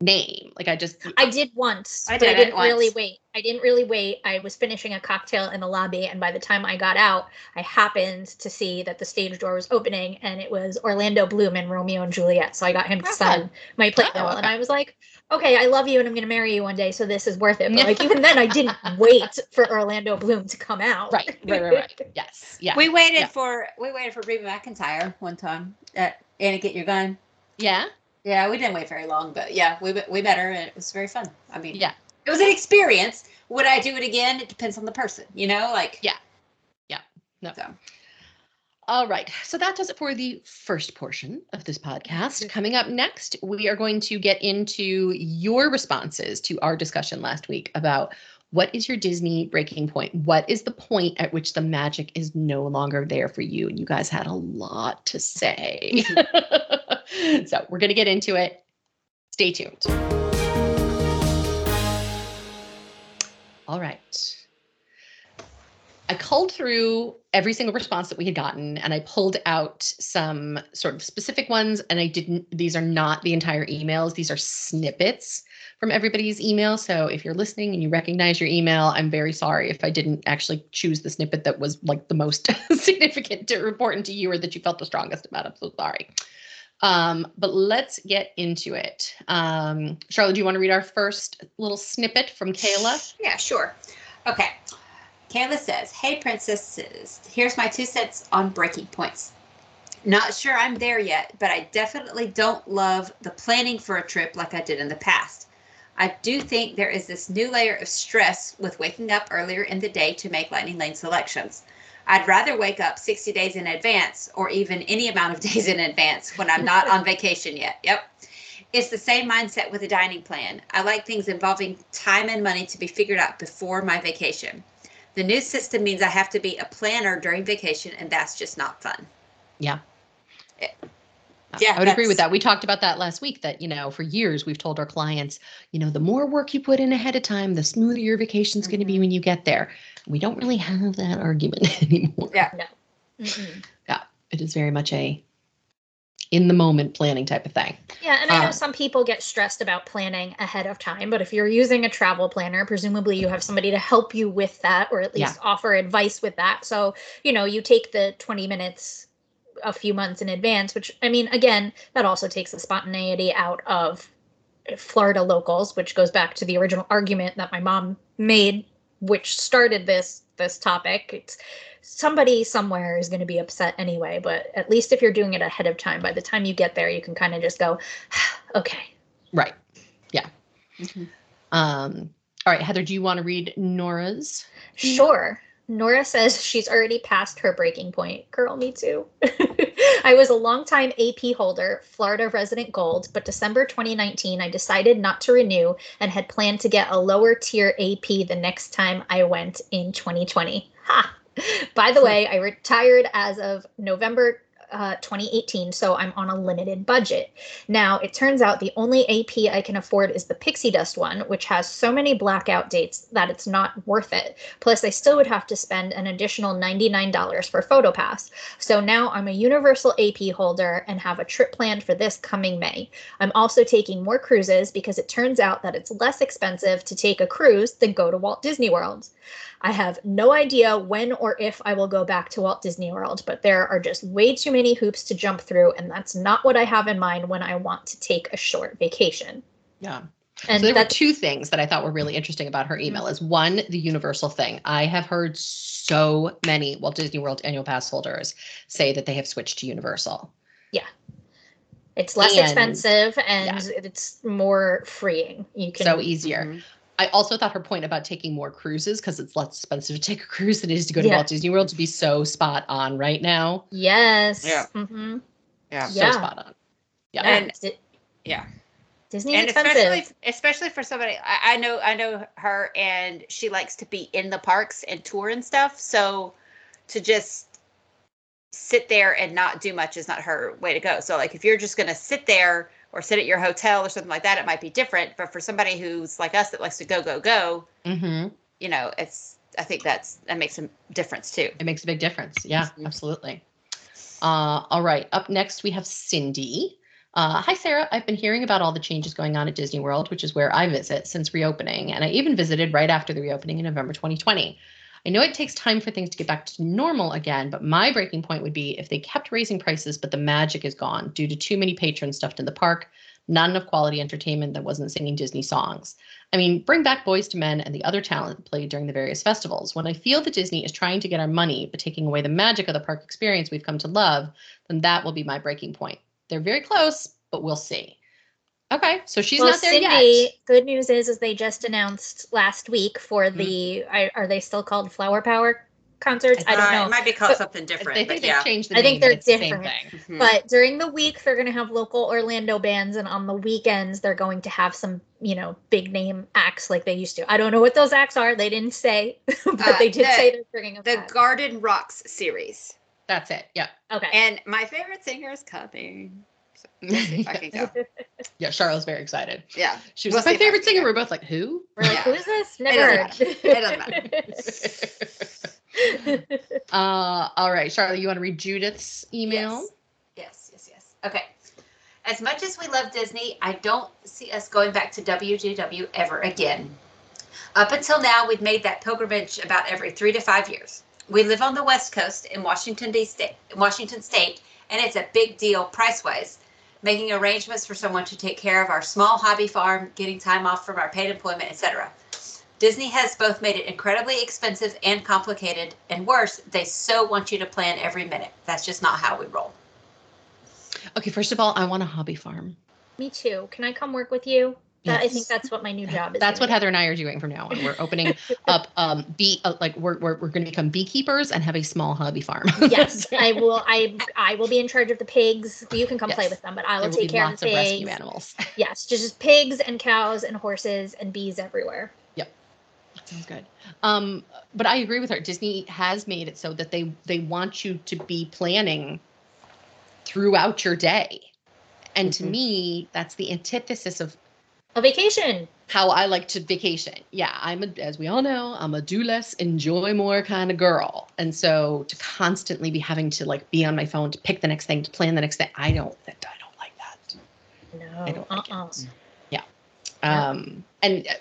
[SPEAKER 1] name. Like I just.
[SPEAKER 2] I did once.
[SPEAKER 3] I
[SPEAKER 2] but
[SPEAKER 3] did,
[SPEAKER 2] I didn't really wait. I didn't really wait. I was finishing a cocktail in the lobby, and by the time I got out, I happened to see that the stage door was opening, and it was Orlando Bloom and Romeo and Juliet. So I got him to sign my playbill,
[SPEAKER 1] Oh,
[SPEAKER 2] and. I was like, "Okay, I love you, and I'm going to marry you one day, so this is worth it." But like even then, I didn't wait for Orlando Bloom to come out.
[SPEAKER 1] Right, right, right, right. Yes, yeah,
[SPEAKER 3] We waited
[SPEAKER 1] Yeah.
[SPEAKER 3] for we waited for Reba McEntire one time at Annie Get Your Gun.
[SPEAKER 1] yeah.
[SPEAKER 3] Yeah, we didn't wait very long, but yeah, we we met her and it was very fun. I mean,
[SPEAKER 1] Yeah.
[SPEAKER 3] it was an experience. Would I do it again? It depends on the person, you know. Like,
[SPEAKER 1] Yeah. Yeah, no.
[SPEAKER 3] So
[SPEAKER 1] All right. So that does it for the first portion of this podcast. Mm-hmm. Coming up next, we are going to get into your responses to our discussion last week about what is your Disney breaking point? What is the point at which the magic is no longer there for you? And you guys had a lot to say. Mm-hmm. so we're going to get into it. Stay tuned. All right. I culled through every single response that we had gotten and I pulled out some sort of specific ones. And I didn't, these are not the entire emails, these are snippets from everybody's email. So if you're listening and you recognize your email, I'm very sorry if I didn't actually choose the snippet that was like the most significant to important to you or that you felt the strongest about. I'm so sorry. Um, but let's get into it. Um, Sharla, do you want to read our first little snippet from Kayla?
[SPEAKER 3] yeah, sure. Okay. Kayla says, "Hey princesses, here's my two cents on breaking points. Not sure I'm there yet, but I definitely don't love the planning for a trip like I did in the past. I do think there is this new layer of stress with waking up earlier in the day to make lightning lane selections. I'd rather wake up 60 days in advance or even any amount of days in advance when I'm not on vacation yet. Yep. It's the same mindset with a dining plan. I like things involving time and money to be figured out before my vacation. The new system means I have to be a planner during vacation, and that's just not fun.
[SPEAKER 1] Yeah.
[SPEAKER 3] Yeah,
[SPEAKER 1] Yeah, I would agree with that. We talked about that last week that, you know, for years we've told our clients, you know, the more work you put in ahead of time, the smoother your vacation's going to be when you get there. We don't really have that argument anymore.
[SPEAKER 3] Yeah.
[SPEAKER 2] Mm-mm.
[SPEAKER 1] It is very much a in the moment planning type of thing.
[SPEAKER 2] Yeah, and I know
[SPEAKER 1] Um,
[SPEAKER 2] some people get stressed about planning ahead of time, but if you're using a travel planner, presumably you have somebody to help you with that or at
[SPEAKER 1] Yeah.
[SPEAKER 2] least offer advice with that. So, you know, you take the 20 minutes a few months in advance, which I mean, again, that also takes the spontaneity out of Florida locals, which goes back to the original argument that my mom made, which started this this topic. It's somebody somewhere is going to be upset anyway, but at least if you're doing it ahead of time, by the time you get there, you can kind of just go, okay.
[SPEAKER 1] Right.
[SPEAKER 3] Mm-hmm.
[SPEAKER 1] Um, all right, Heather, do you want to read Nora's?
[SPEAKER 2] Sure. Nora says she's already passed her breaking point. Girl, me too. I was a longtime AP holder, Florida resident gold, but December 2019, I decided not to renew and had planned to get a lower tier AP the next time I went in 2020. Ha! By the hmm. way, I retired as of November uh, 2018, so I'm on a limited budget. Now, it turns out the only AP I can afford is the Pixie Dust one, which has so many blackout dates that it's not worth it. Plus, I still would have to spend an additional $99 for PhotoPass. So now I'm a universal AP holder and have a trip planned for this coming May. I'm also taking more cruises because it turns out that it's less expensive to take a cruise than go to Walt Disney World. I have no idea when or if I will go back to Walt Disney World, but there are just way too many hoops to jump through, and that's not what I have in mind when I want to take a short vacation.
[SPEAKER 1] Yeah.
[SPEAKER 2] And
[SPEAKER 1] so there were two things that I thought were really interesting about her email. Is one the universal thing. I have heard so many Walt Disney World annual pass holders say that they have switched to Universal. Yeah.
[SPEAKER 2] It's less
[SPEAKER 1] and-
[SPEAKER 2] expensive and it's more freeing. You can
[SPEAKER 1] So easier.
[SPEAKER 3] Mhm.
[SPEAKER 1] I also thought her point about taking more cruises because it's less expensive to take a cruise than it is to go to
[SPEAKER 2] Yeah.
[SPEAKER 1] Walt Disney World to be so spot on right now.
[SPEAKER 2] Yes.
[SPEAKER 3] Yeah.
[SPEAKER 2] hmm
[SPEAKER 3] Yeah.
[SPEAKER 1] So
[SPEAKER 2] Yeah.
[SPEAKER 1] spot on. Yeah.
[SPEAKER 3] And- Yeah.
[SPEAKER 2] Disney's
[SPEAKER 3] and
[SPEAKER 2] expensive.
[SPEAKER 3] especially especially for somebody I, I know I know her and she likes to be in the parks and tour and stuff. So to just sit there and not do much is not her way to go. So like if you're just gonna sit there or sit at your hotel or something like that, it might be different. But for somebody who's like us that likes to go, go, go,
[SPEAKER 1] hmm
[SPEAKER 3] you know, it's I think that's that makes a difference too.
[SPEAKER 1] It makes a big difference. Yeah,
[SPEAKER 3] Mhm.
[SPEAKER 1] absolutely. Uh, all right. Up next, we have Cindy. Uh, hi, Sara. I've been hearing about all the changes going on at Disney World, which is where I visit since reopening. And I even visited right after the reopening in November 2020. I know it takes time for things to get back to normal again, but my breaking point would be if they kept raising prices, but the magic is gone due to too many patrons stuffed in the park, not enough quality entertainment that wasn't singing Disney songs. I mean, bring back Boyz II Men and the other talent played during the various festivals. When I feel that Disney is trying to get our money, but taking away the magic of the park experience we've come to love, then that will be my breaking point. They're very close, but we'll see. Okay, so she's
[SPEAKER 2] well,
[SPEAKER 1] not there
[SPEAKER 2] Cindy,
[SPEAKER 1] yet.
[SPEAKER 2] good news is, is they just announced last week for
[SPEAKER 1] Mm-hmm.
[SPEAKER 2] the. I, are they still called Flower Power concerts? I
[SPEAKER 3] Uh,
[SPEAKER 2] don't know.
[SPEAKER 3] It might be called
[SPEAKER 2] But
[SPEAKER 3] something
[SPEAKER 1] I
[SPEAKER 3] different.
[SPEAKER 1] think
[SPEAKER 3] but
[SPEAKER 1] they've
[SPEAKER 3] yeah.
[SPEAKER 1] changed the
[SPEAKER 2] I think
[SPEAKER 1] name,
[SPEAKER 2] they're
[SPEAKER 1] it's the same
[SPEAKER 2] different.
[SPEAKER 1] thing.
[SPEAKER 3] Mhm.
[SPEAKER 2] But during the week, they're going to have local Orlando bands, and on the weekends, they're going to have some, you know, big name acts like they used to. I don't know what those acts are. They didn't say, but
[SPEAKER 3] Uh,
[SPEAKER 2] they did
[SPEAKER 3] the-
[SPEAKER 2] say they're bringing
[SPEAKER 3] the
[SPEAKER 2] back.
[SPEAKER 3] Garden Rocks series.
[SPEAKER 1] That's it. Yeah.
[SPEAKER 2] okay.
[SPEAKER 3] And my favorite singer is coming. So we'll if I can go.
[SPEAKER 1] yeah, Sharla's very excited.
[SPEAKER 3] Yeah.
[SPEAKER 1] She was
[SPEAKER 3] We'll
[SPEAKER 1] like, my
[SPEAKER 3] see if I
[SPEAKER 1] favorite singer.
[SPEAKER 3] go.
[SPEAKER 1] We're both like, who?
[SPEAKER 2] We're like,
[SPEAKER 3] Yeah.
[SPEAKER 2] who is this?
[SPEAKER 3] It
[SPEAKER 2] Never
[SPEAKER 3] doesn't
[SPEAKER 2] heard.
[SPEAKER 3] It doesn't
[SPEAKER 1] uh, all right, Charlotte, you want to read Judith's email?
[SPEAKER 3] Yes. yes, yes, yes. Okay. As much as we love Disney, I don't see us going back to WDW ever again. Up until now, we've made that pilgrimage about every three to five years. We live on the West Coast in Washington D. State, Washington State, and it's a big deal price-wise. Making arrangements for someone to take care of our small hobby farm, getting time off from our paid employment, etc. Disney has both made it incredibly expensive and complicated, and worse, they so want you to plan every minute. That's just not how we roll.
[SPEAKER 1] Okay, first of all, I want a hobby farm.
[SPEAKER 2] Me too. Can I come work with you? That, I think that's what my new job is.
[SPEAKER 1] That's what Heather and I are doing from now on. We're opening up um bee uh, like we're we're, we're going to become beekeepers and have a small hobby farm.
[SPEAKER 2] Yes, I will. I I will be in charge of the pigs. You can come play with them, but I will
[SPEAKER 1] will
[SPEAKER 2] take care of the
[SPEAKER 1] of rescue animals.
[SPEAKER 2] Yes, just, just pigs and cows and horses and bees everywhere.
[SPEAKER 1] Yep, that sounds good. Um, but I agree with her. Disney has made it so that they they want you to be planning throughout your day, and to
[SPEAKER 3] Mhm.
[SPEAKER 1] me, that's the antithesis of
[SPEAKER 2] A vacation.
[SPEAKER 1] how I like to vacation. Yeah, I'm a, as we all know, I'm a do less, enjoy more kind of girl. And so to constantly be having to like be on my phone to pick the next thing, to plan the next thing, I don't I don't like that.
[SPEAKER 2] No.
[SPEAKER 1] I don't like
[SPEAKER 2] uh-uh.
[SPEAKER 1] it. Yeah. Um and uh,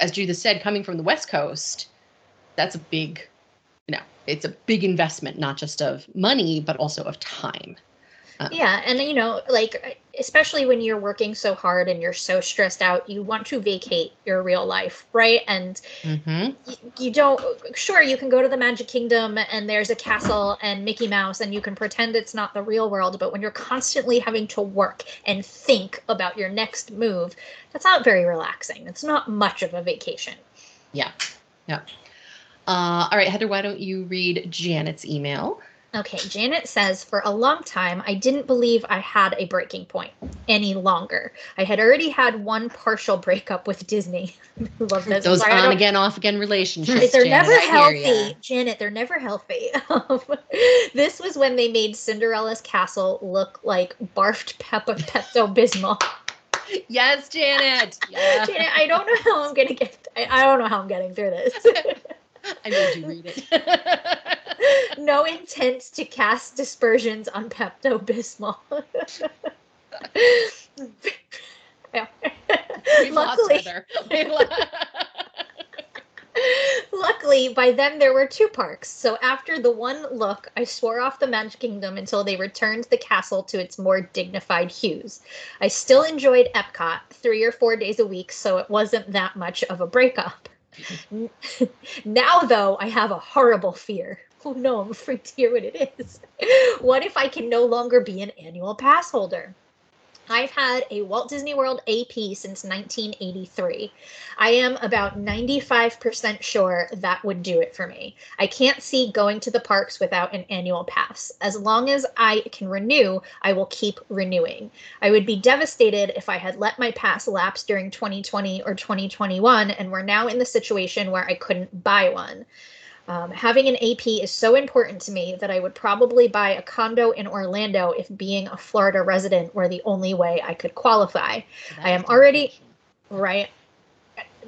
[SPEAKER 1] as Judith said, coming from the West Coast, that's a big you know, it's a big investment, not just of money, but also of time. Um,
[SPEAKER 2] Yeah, and you know, like especially when you're working so hard and you're so stressed out, you want to vacate your real life, right? And
[SPEAKER 1] mhm.
[SPEAKER 2] y- you don't sure you can go to the magic kingdom and there's a castle and mickey mouse and you can pretend it's not the real world but when you're constantly having to work and think about your next move that's not very relaxing it's not much of a vacation
[SPEAKER 1] Yeah. Yeah. Uh, all right, Heather, why don't you read Janet's email?
[SPEAKER 2] Okay janet says for a long time i didn't believe i had a breaking point any longer i had already had one partial breakup with disney love this
[SPEAKER 1] Those
[SPEAKER 2] Sorry,
[SPEAKER 1] on again, off again relationships.
[SPEAKER 2] they're
[SPEAKER 1] Janet,
[SPEAKER 2] never
[SPEAKER 1] I hear ya.
[SPEAKER 2] healthy janet they're never healthy this was when they made cinderella's castle look like barfed peppa pepto bismol
[SPEAKER 1] Yes, Janet. Yeah.
[SPEAKER 2] janet i don't know how i'm gonna get I, I don't know how i'm getting through this
[SPEAKER 1] I made you read it.
[SPEAKER 2] No intent to cast dispersions on pepto bismol luckily
[SPEAKER 1] Heather. We've lo-
[SPEAKER 2] Luckily, by then there were two parks. So after the one look, I swore off the Magic Kingdom until they returned the castle to its more dignified hues. I still enjoyed Epcot three or four days a week, so it wasn't that much of a breakup. Mm-hmm. Now, though, I have a horrible fear. Oh no, I'm afraid to hear what it is. What if I can no longer be an annual pass holder? I've had a Walt Disney World AP since 1983. I am about 95% sure that would do it for me. I can't see going to the parks without an annual pass. As long as I can renew, I will keep renewing. I would be devastated if I had let my pass lapse during 2020 or 2021 and we're now in the situation where I couldn't buy one. Um, having an AP is so important to me that I would probably buy a condo in Orlando if being a Florida resident were the only way I could qualify. I am already- Right.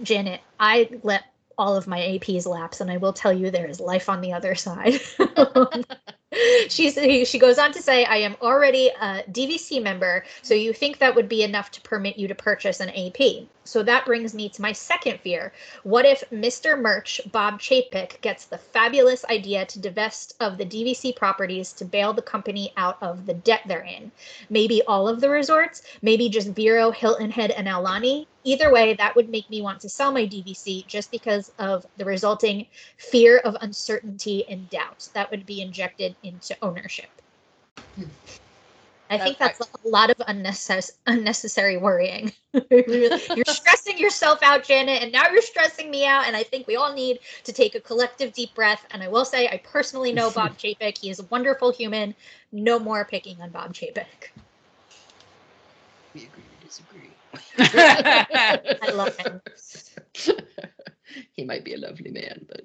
[SPEAKER 2] Janet, I let all of my APs lapse, and I will tell you there is life on the other side. She's, she goes on to say, I am already a DVC member, so you think that would be enough to permit you to purchase an AP. So that brings me to my second fear. What if Mr. Merch, Bob Chapek, gets the fabulous idea to divest of the DVC properties to bail the company out of the debt they're in? Maybe all of the resorts, maybe just Vero, Hilton Head, and Aulani. Either way, that would make me want to sell my DVC just because of the resulting fear of uncertainty and doubt that would be injected into ownership. Hmm. I think
[SPEAKER 1] That's-
[SPEAKER 2] a lot of unnecessary unnecessary worrying. you're stressing yourself out, Janet, and now you're stressing me out. And I think we all need to take a collective deep breath. And I will say, I personally know Bob Chapek. He is a wonderful human. No more picking on Bob Chapek.
[SPEAKER 1] We agree to disagree.
[SPEAKER 2] I love him.
[SPEAKER 1] he might be a lovely man, but.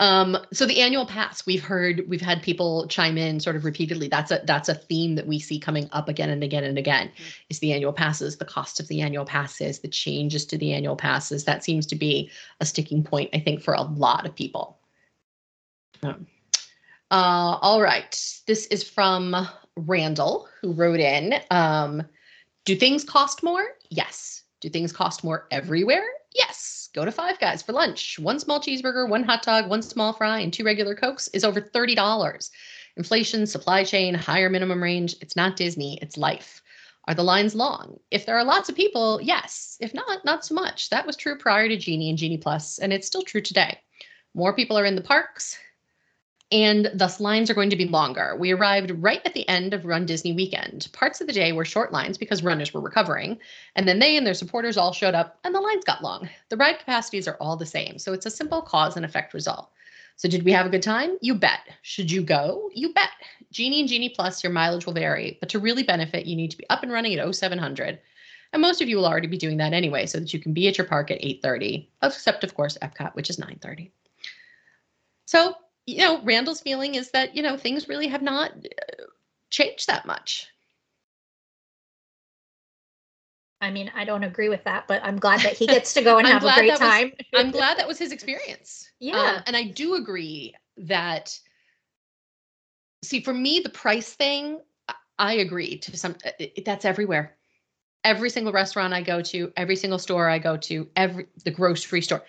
[SPEAKER 1] Um, so the annual pass, we've heard, we've had people chime in sort of repeatedly. That's a that's a theme that we see coming up again and again and again. Is the annual passes, the cost of the annual passes, the changes to the annual passes. That seems to be a sticking point, I think, for a lot of people. Um, uh, all right, this is from Randall, who wrote in. Um, do things cost more? Yes. Do things cost more everywhere? Yes. Go to Five Guys for lunch. One small cheeseburger, one hot dog, one small fry, and two regular Cokes is over $30. Inflation, supply chain, higher minimum range. It's not Disney, it's life. Are the lines long? If there are lots of people, yes. If not, not so much. That was true prior to Genie and Genie Plus, and it's still true today. More people are in the parks, and thus lines are going to be longer. We arrived right at the end of Run Disney weekend. Parts of the day were short lines because runners were recovering, and then they and their supporters all showed up and the lines got long. The ride capacities are all the same, so it's a simple cause and effect result. So did we have a good time? You bet. Should you go? You bet. Genie and Genie Plus, your mileage will vary, but to really benefit, you need to be up and running at 0700. And most of you will already be doing that anyway, so that you can be at your park at 8:30, except of course Epcot, which is 9:30. So you know, Randall's feeling is that, you know, things really have not uh, changed that much.
[SPEAKER 2] I mean, I don't agree with that, but I'm glad that he gets to go and have a great
[SPEAKER 1] that was-
[SPEAKER 2] time.
[SPEAKER 1] I'm glad that was his experience. Um,
[SPEAKER 2] Yeah.
[SPEAKER 1] and I do agree that, see, for me, the price thing, I- agree to some, uh, that's everywhere. Every single restaurant I go to, every single store I go to, every, the grocery store,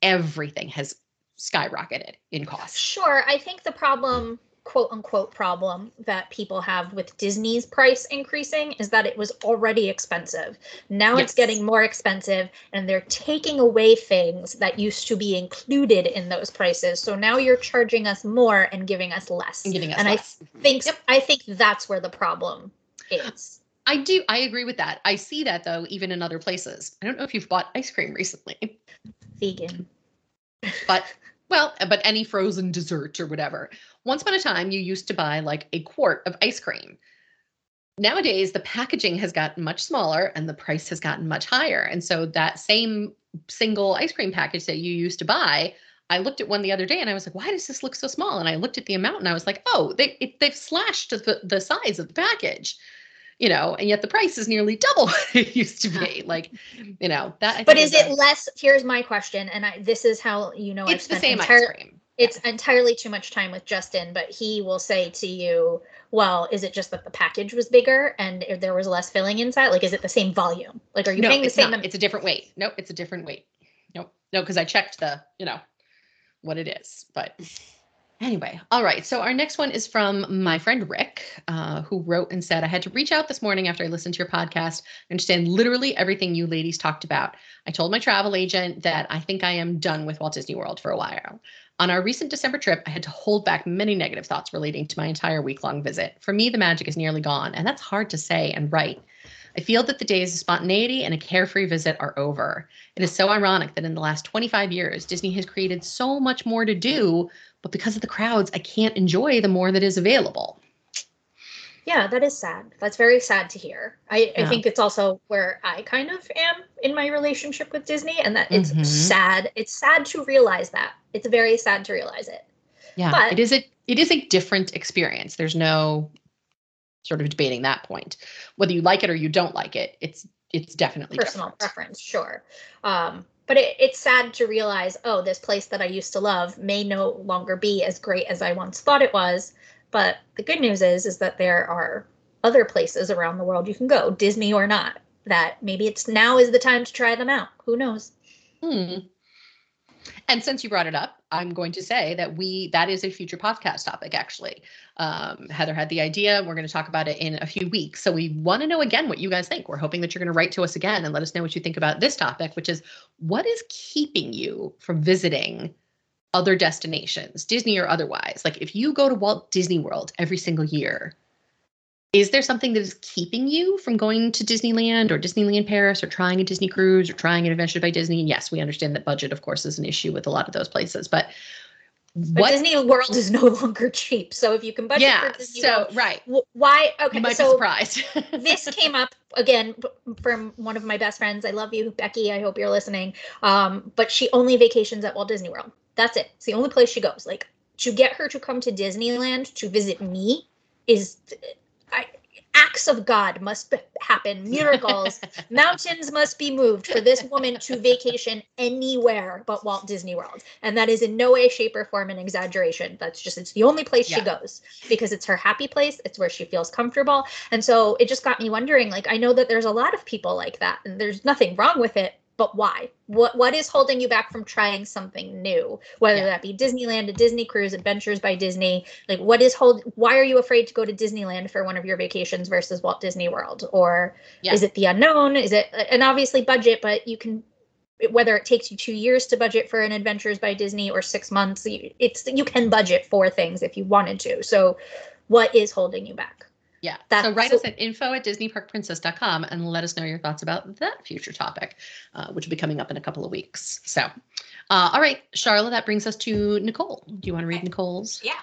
[SPEAKER 1] everything has skyrocketed in cost.
[SPEAKER 2] Sure. I think the problem, quote unquote, problem that people have with Disney's price increasing is that it was already expensive. Now
[SPEAKER 1] Yes.
[SPEAKER 2] it's getting more expensive, and they're taking away things that used to be included in those prices. So now you're charging us more and giving us less.
[SPEAKER 1] And giving us
[SPEAKER 2] and
[SPEAKER 1] less.
[SPEAKER 2] I think
[SPEAKER 1] Yep.
[SPEAKER 2] I think that's where the problem is.
[SPEAKER 1] I do. I agree with that. I see that though, even in other places. I don't know if you've bought ice cream recently,
[SPEAKER 2] Vegan.
[SPEAKER 1] but well, uh, but any frozen dessert or whatever. Once upon a time, you used to buy like a quart of ice cream. Nowadays, the packaging has gotten much smaller and the price has gotten much higher. And so that same single ice cream package that you used to buy, I looked at one the other day and I was like, why does this look so small? And I looked at the amount and I was like, oh, they it, they've slashed the, the size of the package, you know, and yet the price is nearly double what it used to be. Like, you know, that. I
[SPEAKER 2] But is it less? Here's my question, and I, this is how you know
[SPEAKER 1] It's the same
[SPEAKER 2] entire-
[SPEAKER 1] ice cream.
[SPEAKER 2] it's entirely too much time with Justin, but he will say to you, "Well, is it just that the package was bigger and there was less filling inside? Like, is it the same volume? Like, are you
[SPEAKER 1] no,
[SPEAKER 2] paying the same?
[SPEAKER 1] not. It's a different weight. Nope, it's a different weight. Nope, no, because I checked the, you know, what it is. But anyway, all right. So our next one is from my friend Rick, uh, who wrote and said, "I had to reach out this morning after I listened to your podcast. I understand literally everything you ladies talked about. I told my travel agent that I think I am done with Walt Disney World for a while." On our recent December trip, I had to hold back many negative thoughts relating to my entire week long visit. For me, the magic is nearly gone, and that's hard to say and write. I feel that the days of spontaneity and a carefree visit are over. It is so ironic that in the last 25 years, Disney has created so much more to do, but because of the crowds, I can't enjoy the more that is available.
[SPEAKER 2] yeah, that is sad. That's very sad to hear. I, I think it's also where I kind of am in my relationship with Disney, and that it's
[SPEAKER 1] Mhm.
[SPEAKER 2] sad. It's sad to realize that. It's very sad to realize it.
[SPEAKER 1] Yeah,
[SPEAKER 2] But-
[SPEAKER 1] it is a it is a different experience. There's no sort of debating that point. Whether you like it or you don't like it, it's it's definitely
[SPEAKER 2] personal
[SPEAKER 1] different.
[SPEAKER 2] preference, sure. Um, but it, it's sad to realize, oh, this place that I used to love may no longer be as great as I once thought it was. But the good news is, is that there are other places around the world you can go, Disney or not. That maybe it's now is the time to try them out. Who knows?
[SPEAKER 1] Hmm. And since you brought it up, I'm going to say that we that is a future podcast topic. Actually, um, Heather had the idea. We're going to talk about it in a few weeks. So we want to know again what you guys think. We're hoping that you're going to write to us again and let us know what you think about this topic, which is what is keeping you from visiting other destinations, Disney or otherwise. Like if you go to Walt Disney World every single year, is there something that is keeping you from going to Disneyland or Disneyland Paris or trying a Disney cruise or trying an Adventure by Disney? And yes, we understand that budget, of course, is an issue with a lot of those places. But
[SPEAKER 2] But
[SPEAKER 1] what?
[SPEAKER 2] Disney World is no longer cheap. So if you can budget
[SPEAKER 1] yeah.
[SPEAKER 2] for Disney
[SPEAKER 1] So
[SPEAKER 2] World,
[SPEAKER 1] right,
[SPEAKER 2] why? Okay,
[SPEAKER 1] you might be
[SPEAKER 2] so
[SPEAKER 1] surprised.
[SPEAKER 2] this came up again from one of my best friends. I love you, Becky. I hope you're listening. Um, but she only vacations at Walt Disney World. That's it. It's the only place she goes. Like to get her to come to Disneyland to visit me is acts of God must happen, miracles, mountains must be moved for this woman to vacation anywhere but Walt Disney World. And that is in no way, shape, or form an exaggeration. That's just it's the only place she goes because it's her happy place. It's where she feels comfortable. And so it just got me wondering, like, I know that there's a lot of people like that, and there's nothing wrong with it, but why? What what is holding you back from trying something new? Whether
[SPEAKER 1] Yeah.
[SPEAKER 2] that be Disneyland, a Disney cruise, Adventures by Disney, like what is hold why are you afraid to go to Disneyland for one of your vacations versus Walt Disney World? Or
[SPEAKER 1] Yeah.
[SPEAKER 2] is it the unknown? Is it and obviously budget, but you can whether it takes you two years to budget for an Adventures by Disney or six months, it's you can budget for things if you wanted to. So, what is holding you back?
[SPEAKER 1] Yeah.
[SPEAKER 2] That-
[SPEAKER 1] so write
[SPEAKER 2] so-
[SPEAKER 1] us at info at disneyparkprincess.com and let us know your thoughts about that future topic, uh, which will be coming up in a couple of weeks. So, uh, all right, Sharla, that brings us to Nicole. Do you want to read
[SPEAKER 3] Okay.
[SPEAKER 1] Nicole's?
[SPEAKER 3] Yeah.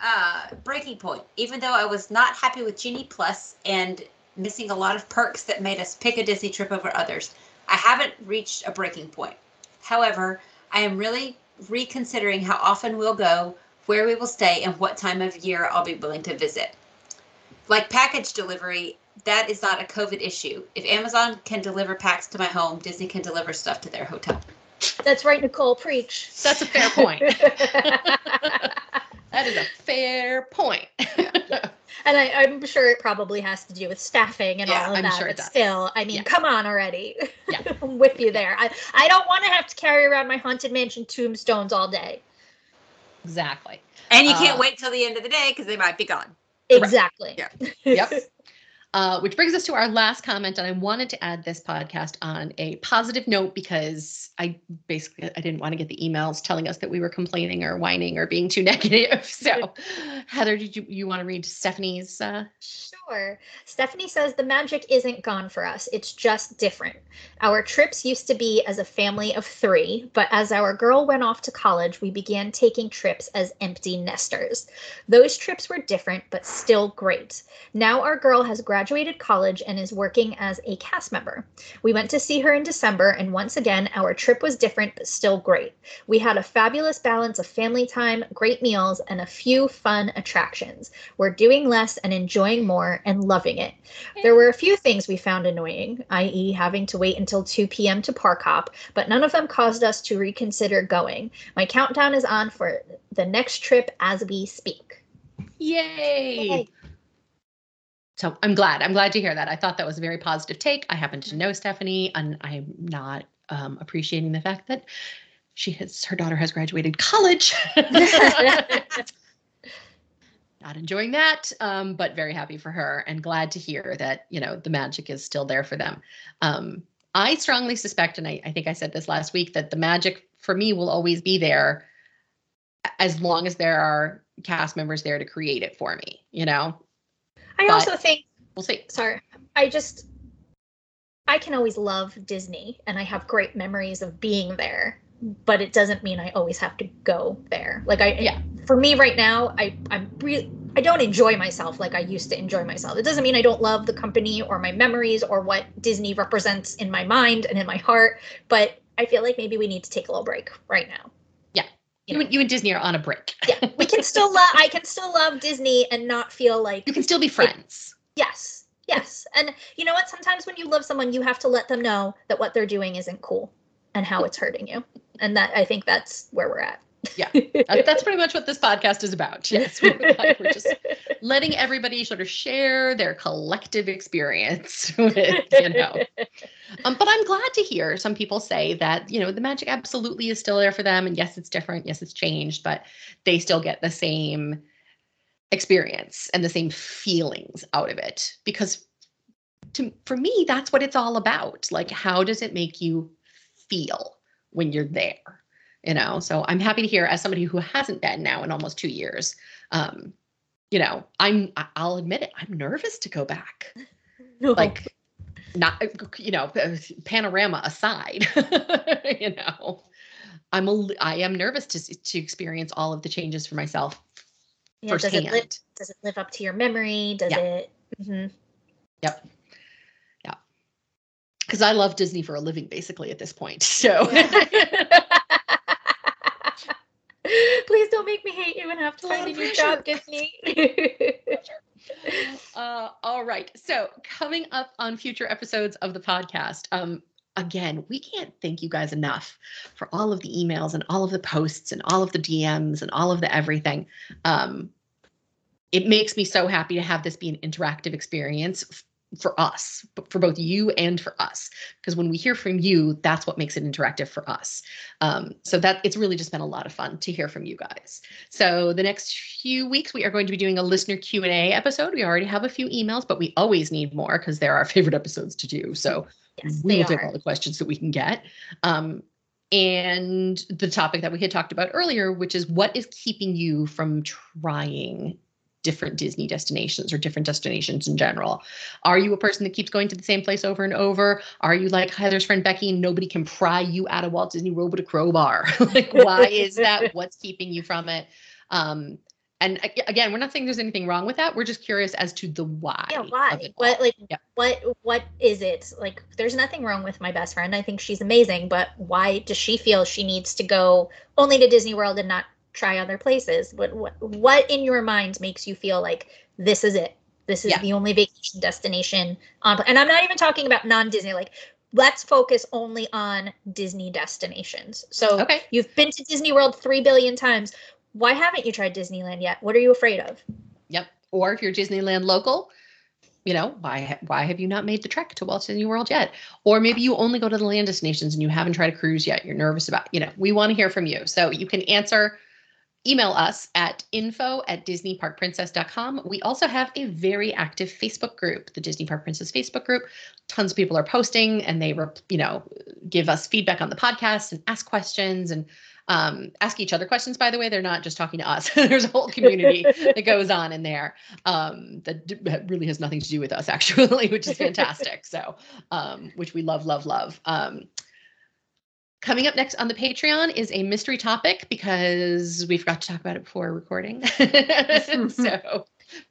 [SPEAKER 3] Uh, breaking point. Even though I was not happy with Genie Plus and missing a lot of perks that made us pick a Disney trip over others, I haven't reached a breaking point. However, I am really reconsidering how often we'll go, where we will stay, and what time of year I'll be willing to visit. Like package delivery, that is not a COVID issue. If Amazon can deliver packs to my home, Disney can deliver stuff to their hotel.
[SPEAKER 2] That's right, Nicole. Preach.
[SPEAKER 1] That's a fair point. that is a fair point.
[SPEAKER 2] And I, I'm sure it probably has to do with staffing and
[SPEAKER 3] Yeah,
[SPEAKER 2] all of
[SPEAKER 1] I'm
[SPEAKER 2] that.
[SPEAKER 1] sure it
[SPEAKER 2] but
[SPEAKER 1] does.
[SPEAKER 2] still, I mean,
[SPEAKER 1] Yeah.
[SPEAKER 2] come on already.
[SPEAKER 1] Yeah.
[SPEAKER 2] I'm with you there. I, I don't want to have to carry around my haunted mansion tombstones all day.
[SPEAKER 1] exactly.
[SPEAKER 3] And you can't
[SPEAKER 1] Uh,
[SPEAKER 3] wait till the end of the day because they might be gone.
[SPEAKER 2] Exactly.
[SPEAKER 3] Yeah.
[SPEAKER 1] Yep. Uh, which brings us to our last comment, and I wanted to add this podcast on a positive note because I basically I didn't want to get the emails telling us that we were complaining or whining or being too negative. So, Heather, did you you want to read Stephanie's? Uh,
[SPEAKER 2] Sure. Stephanie says the magic isn't gone for us. It's just different. Our trips used to be as a family of three, but as our girl went off to college, we began taking trips as empty nesters. Those trips were different, but still great. Now our girl has graduated college and is working as a cast member. We went to see her in December, and once again, our trip was different, but still great. We had a fabulous balance of family time, great meals, and a few fun attractions. We're doing less and enjoying more and loving it. There were a few things we found annoying, i.e., having to wait until 2 p.m. to park hop, but none of them caused us to reconsider going. My countdown is on for the next trip as we speak.
[SPEAKER 1] yay!
[SPEAKER 2] Yay.
[SPEAKER 1] So I'm glad. I'm glad to hear that. I thought that was a very positive take. I happen to know Stephanie, and I'm not um, appreciating the fact that she has her daughter has graduated college. not enjoying that, um, but very happy for her and glad to hear that you know the magic is still there for them. Um, I strongly suspect, and I, I think I said this last week, that the magic for me will always be there as long as there are cast members there to create it for me. You know,
[SPEAKER 2] I
[SPEAKER 1] But-
[SPEAKER 2] also think,
[SPEAKER 1] we'll see.
[SPEAKER 2] sorry, I just, I can always love Disney and I have great memories of being there, but it doesn't mean I always have to go there. Like I,
[SPEAKER 1] Yeah.
[SPEAKER 2] for me right now, I, I'm really, I don't enjoy myself like I used to enjoy myself. It doesn't mean I don't love the company or my memories or what Disney represents in my mind and in my heart, but I feel like maybe we need to take a little break right now. You know.
[SPEAKER 1] and, you and Disney are on a break.
[SPEAKER 2] Yeah, we can still love. I can still love Disney and not feel like
[SPEAKER 1] You can still be friends.
[SPEAKER 2] Yes. Yes. And you know what? Sometimes when you love someone, you have to let them know that what they're doing isn't cool and how it's hurting you. And that I think that's where we're at.
[SPEAKER 1] Yeah. That's pretty much what this podcast is about. Yes. We're, we're just letting everybody sort of share their collective experience with, you know. Um, but I'm glad to hear some people say that, you know, the magic absolutely is still there for them. And yes, it's different. Yes, it's changed, but they still get the same experience and the same feelings out of it. Because to, for me, that's what it's all about. Like, how does it make you feel when you're there? You know, so I'm happy to hear as somebody who hasn't been now in almost two years. Um, you know, I'm I'll admit it, I'm nervous to go back
[SPEAKER 2] No.
[SPEAKER 1] like not you know panorama aside you know i'm a i am nervous to to experience all of the changes for myself
[SPEAKER 2] Yeah, does it
[SPEAKER 1] firsthand
[SPEAKER 2] live does it live up to your memory? Does
[SPEAKER 1] Yeah.
[SPEAKER 2] it Mhm.
[SPEAKER 1] Yep yeah because i love disney for a living basically at this point so
[SPEAKER 2] don't make me hate you and have to find a new job, Disney.
[SPEAKER 1] uh, all right. So coming up on future episodes of the podcast um again we can't thank you guys enough for all of the emails and all of the posts and all of the dms and all of the everything. Um it makes me so happy to have this be an interactive experience for us for both you and for us because when we hear from you that's what makes it interactive for us. Um, so that it's really just been a lot of fun to hear from you guys. So the next few weeks we are going to be doing a listener q&a episode. We already have a few emails but we always need more because they're our favorite episodes to do. So
[SPEAKER 2] yes,
[SPEAKER 1] we'll take all the questions that we can get. Um, and the topic that we had talked about earlier which is what is keeping you from trying different disney destinations or different destinations in general. Are you a person that keeps going to the same place over and over? Are you like heather's friend becky and nobody can pry you out of walt disney world with a crowbar? Like why is that? What's keeping you from it? Um, and again we're not saying there's anything wrong with that. We're just curious as to the why
[SPEAKER 2] yeah why? what like
[SPEAKER 1] Yeah.
[SPEAKER 2] what what is it? Like there's nothing wrong with my best friend. I think she's amazing but why does she feel she needs to go only to disney world and not try other places what what, what in your mind makes you feel like this is it This is
[SPEAKER 1] Yeah.
[SPEAKER 2] the only vacation destination on, and I'm not even talking about non-Disney. Like, let's focus only on Disney destinations. So
[SPEAKER 1] Okay.
[SPEAKER 2] you've been to Disney World three billion times. Why haven't you tried Disneyland yet? What are you afraid of?
[SPEAKER 1] Yep. Or if you're Disneyland local, you know, why why have you not made the trek to Walt Disney World yet? Or maybe you only go to the land destinations and you haven't tried a cruise yet. You're nervous about, you know, we want to hear from you. So you can answer email us at info at disneyparkprincess.com. We also have a very active Facebook group, the Disney Park Princess Facebook group. Tons of people are posting and they, rep- you know, give us feedback on the podcast and ask questions and um, ask each other questions. By the way, they're not just talking to us. There's a whole community that goes on in there um, that d- really has nothing to do with us, actually, which is fantastic. so, um, which we love, love, love. Um, coming up next on the Patreon is a mystery topic because we forgot to talk about it before recording. so,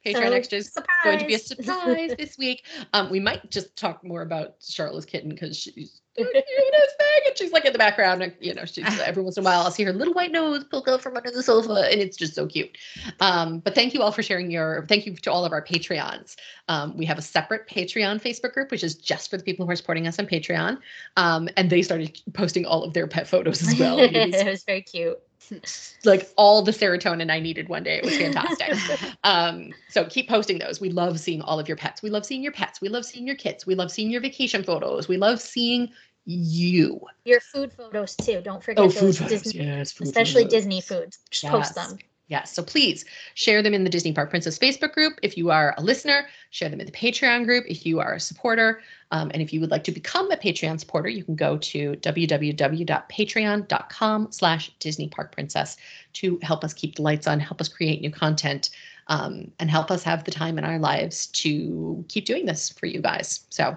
[SPEAKER 1] Patreon
[SPEAKER 2] So,
[SPEAKER 1] extras going to be a
[SPEAKER 2] surprise.
[SPEAKER 1] surprise this week. Um, we might just talk more about Sharla's kitten because she's the cutest thing, and she's like in the background. And, you know, she's every once in a while I'll see her little white nose poke out from under the sofa, and it's just so cute. Um, but thank you all for sharing your. Thank you to all of our Patreons. Um, we have a separate Patreon Facebook group, which is just for the people who are supporting us on Patreon. Um, and they started posting all of their pet photos as well. It was
[SPEAKER 2] very cute.
[SPEAKER 1] like all the serotonin I needed one day. It was fantastic. um, so keep posting those. We love seeing all of your pets. We love seeing your pets. We love seeing your kids. We love seeing your vacation photos. We love seeing you.
[SPEAKER 2] Your food photos too. Don't forget
[SPEAKER 1] Oh,
[SPEAKER 2] those
[SPEAKER 1] food photos.
[SPEAKER 2] Disney,
[SPEAKER 1] yes, food
[SPEAKER 2] especially
[SPEAKER 1] photos.
[SPEAKER 2] Disney foods. Just post them.
[SPEAKER 1] Yes. So please share them in the Disney Park Princess Facebook group. If you are a listener, share them in the Patreon group. If you are a supporter, um, and if you would like to become a Patreon supporter, you can go to www.patreon.com slash Disney Park Princess to help us keep the lights on, help us create new content, um, and help us have the time in our lives to keep doing this for you guys. So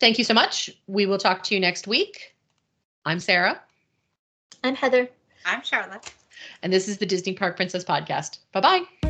[SPEAKER 1] thank you so much. We will talk to you next week. I'm Sara,
[SPEAKER 2] I'm Heather.
[SPEAKER 3] I'm Sharla.
[SPEAKER 1] And this is the Disney Park Princess podcast. Bye bye.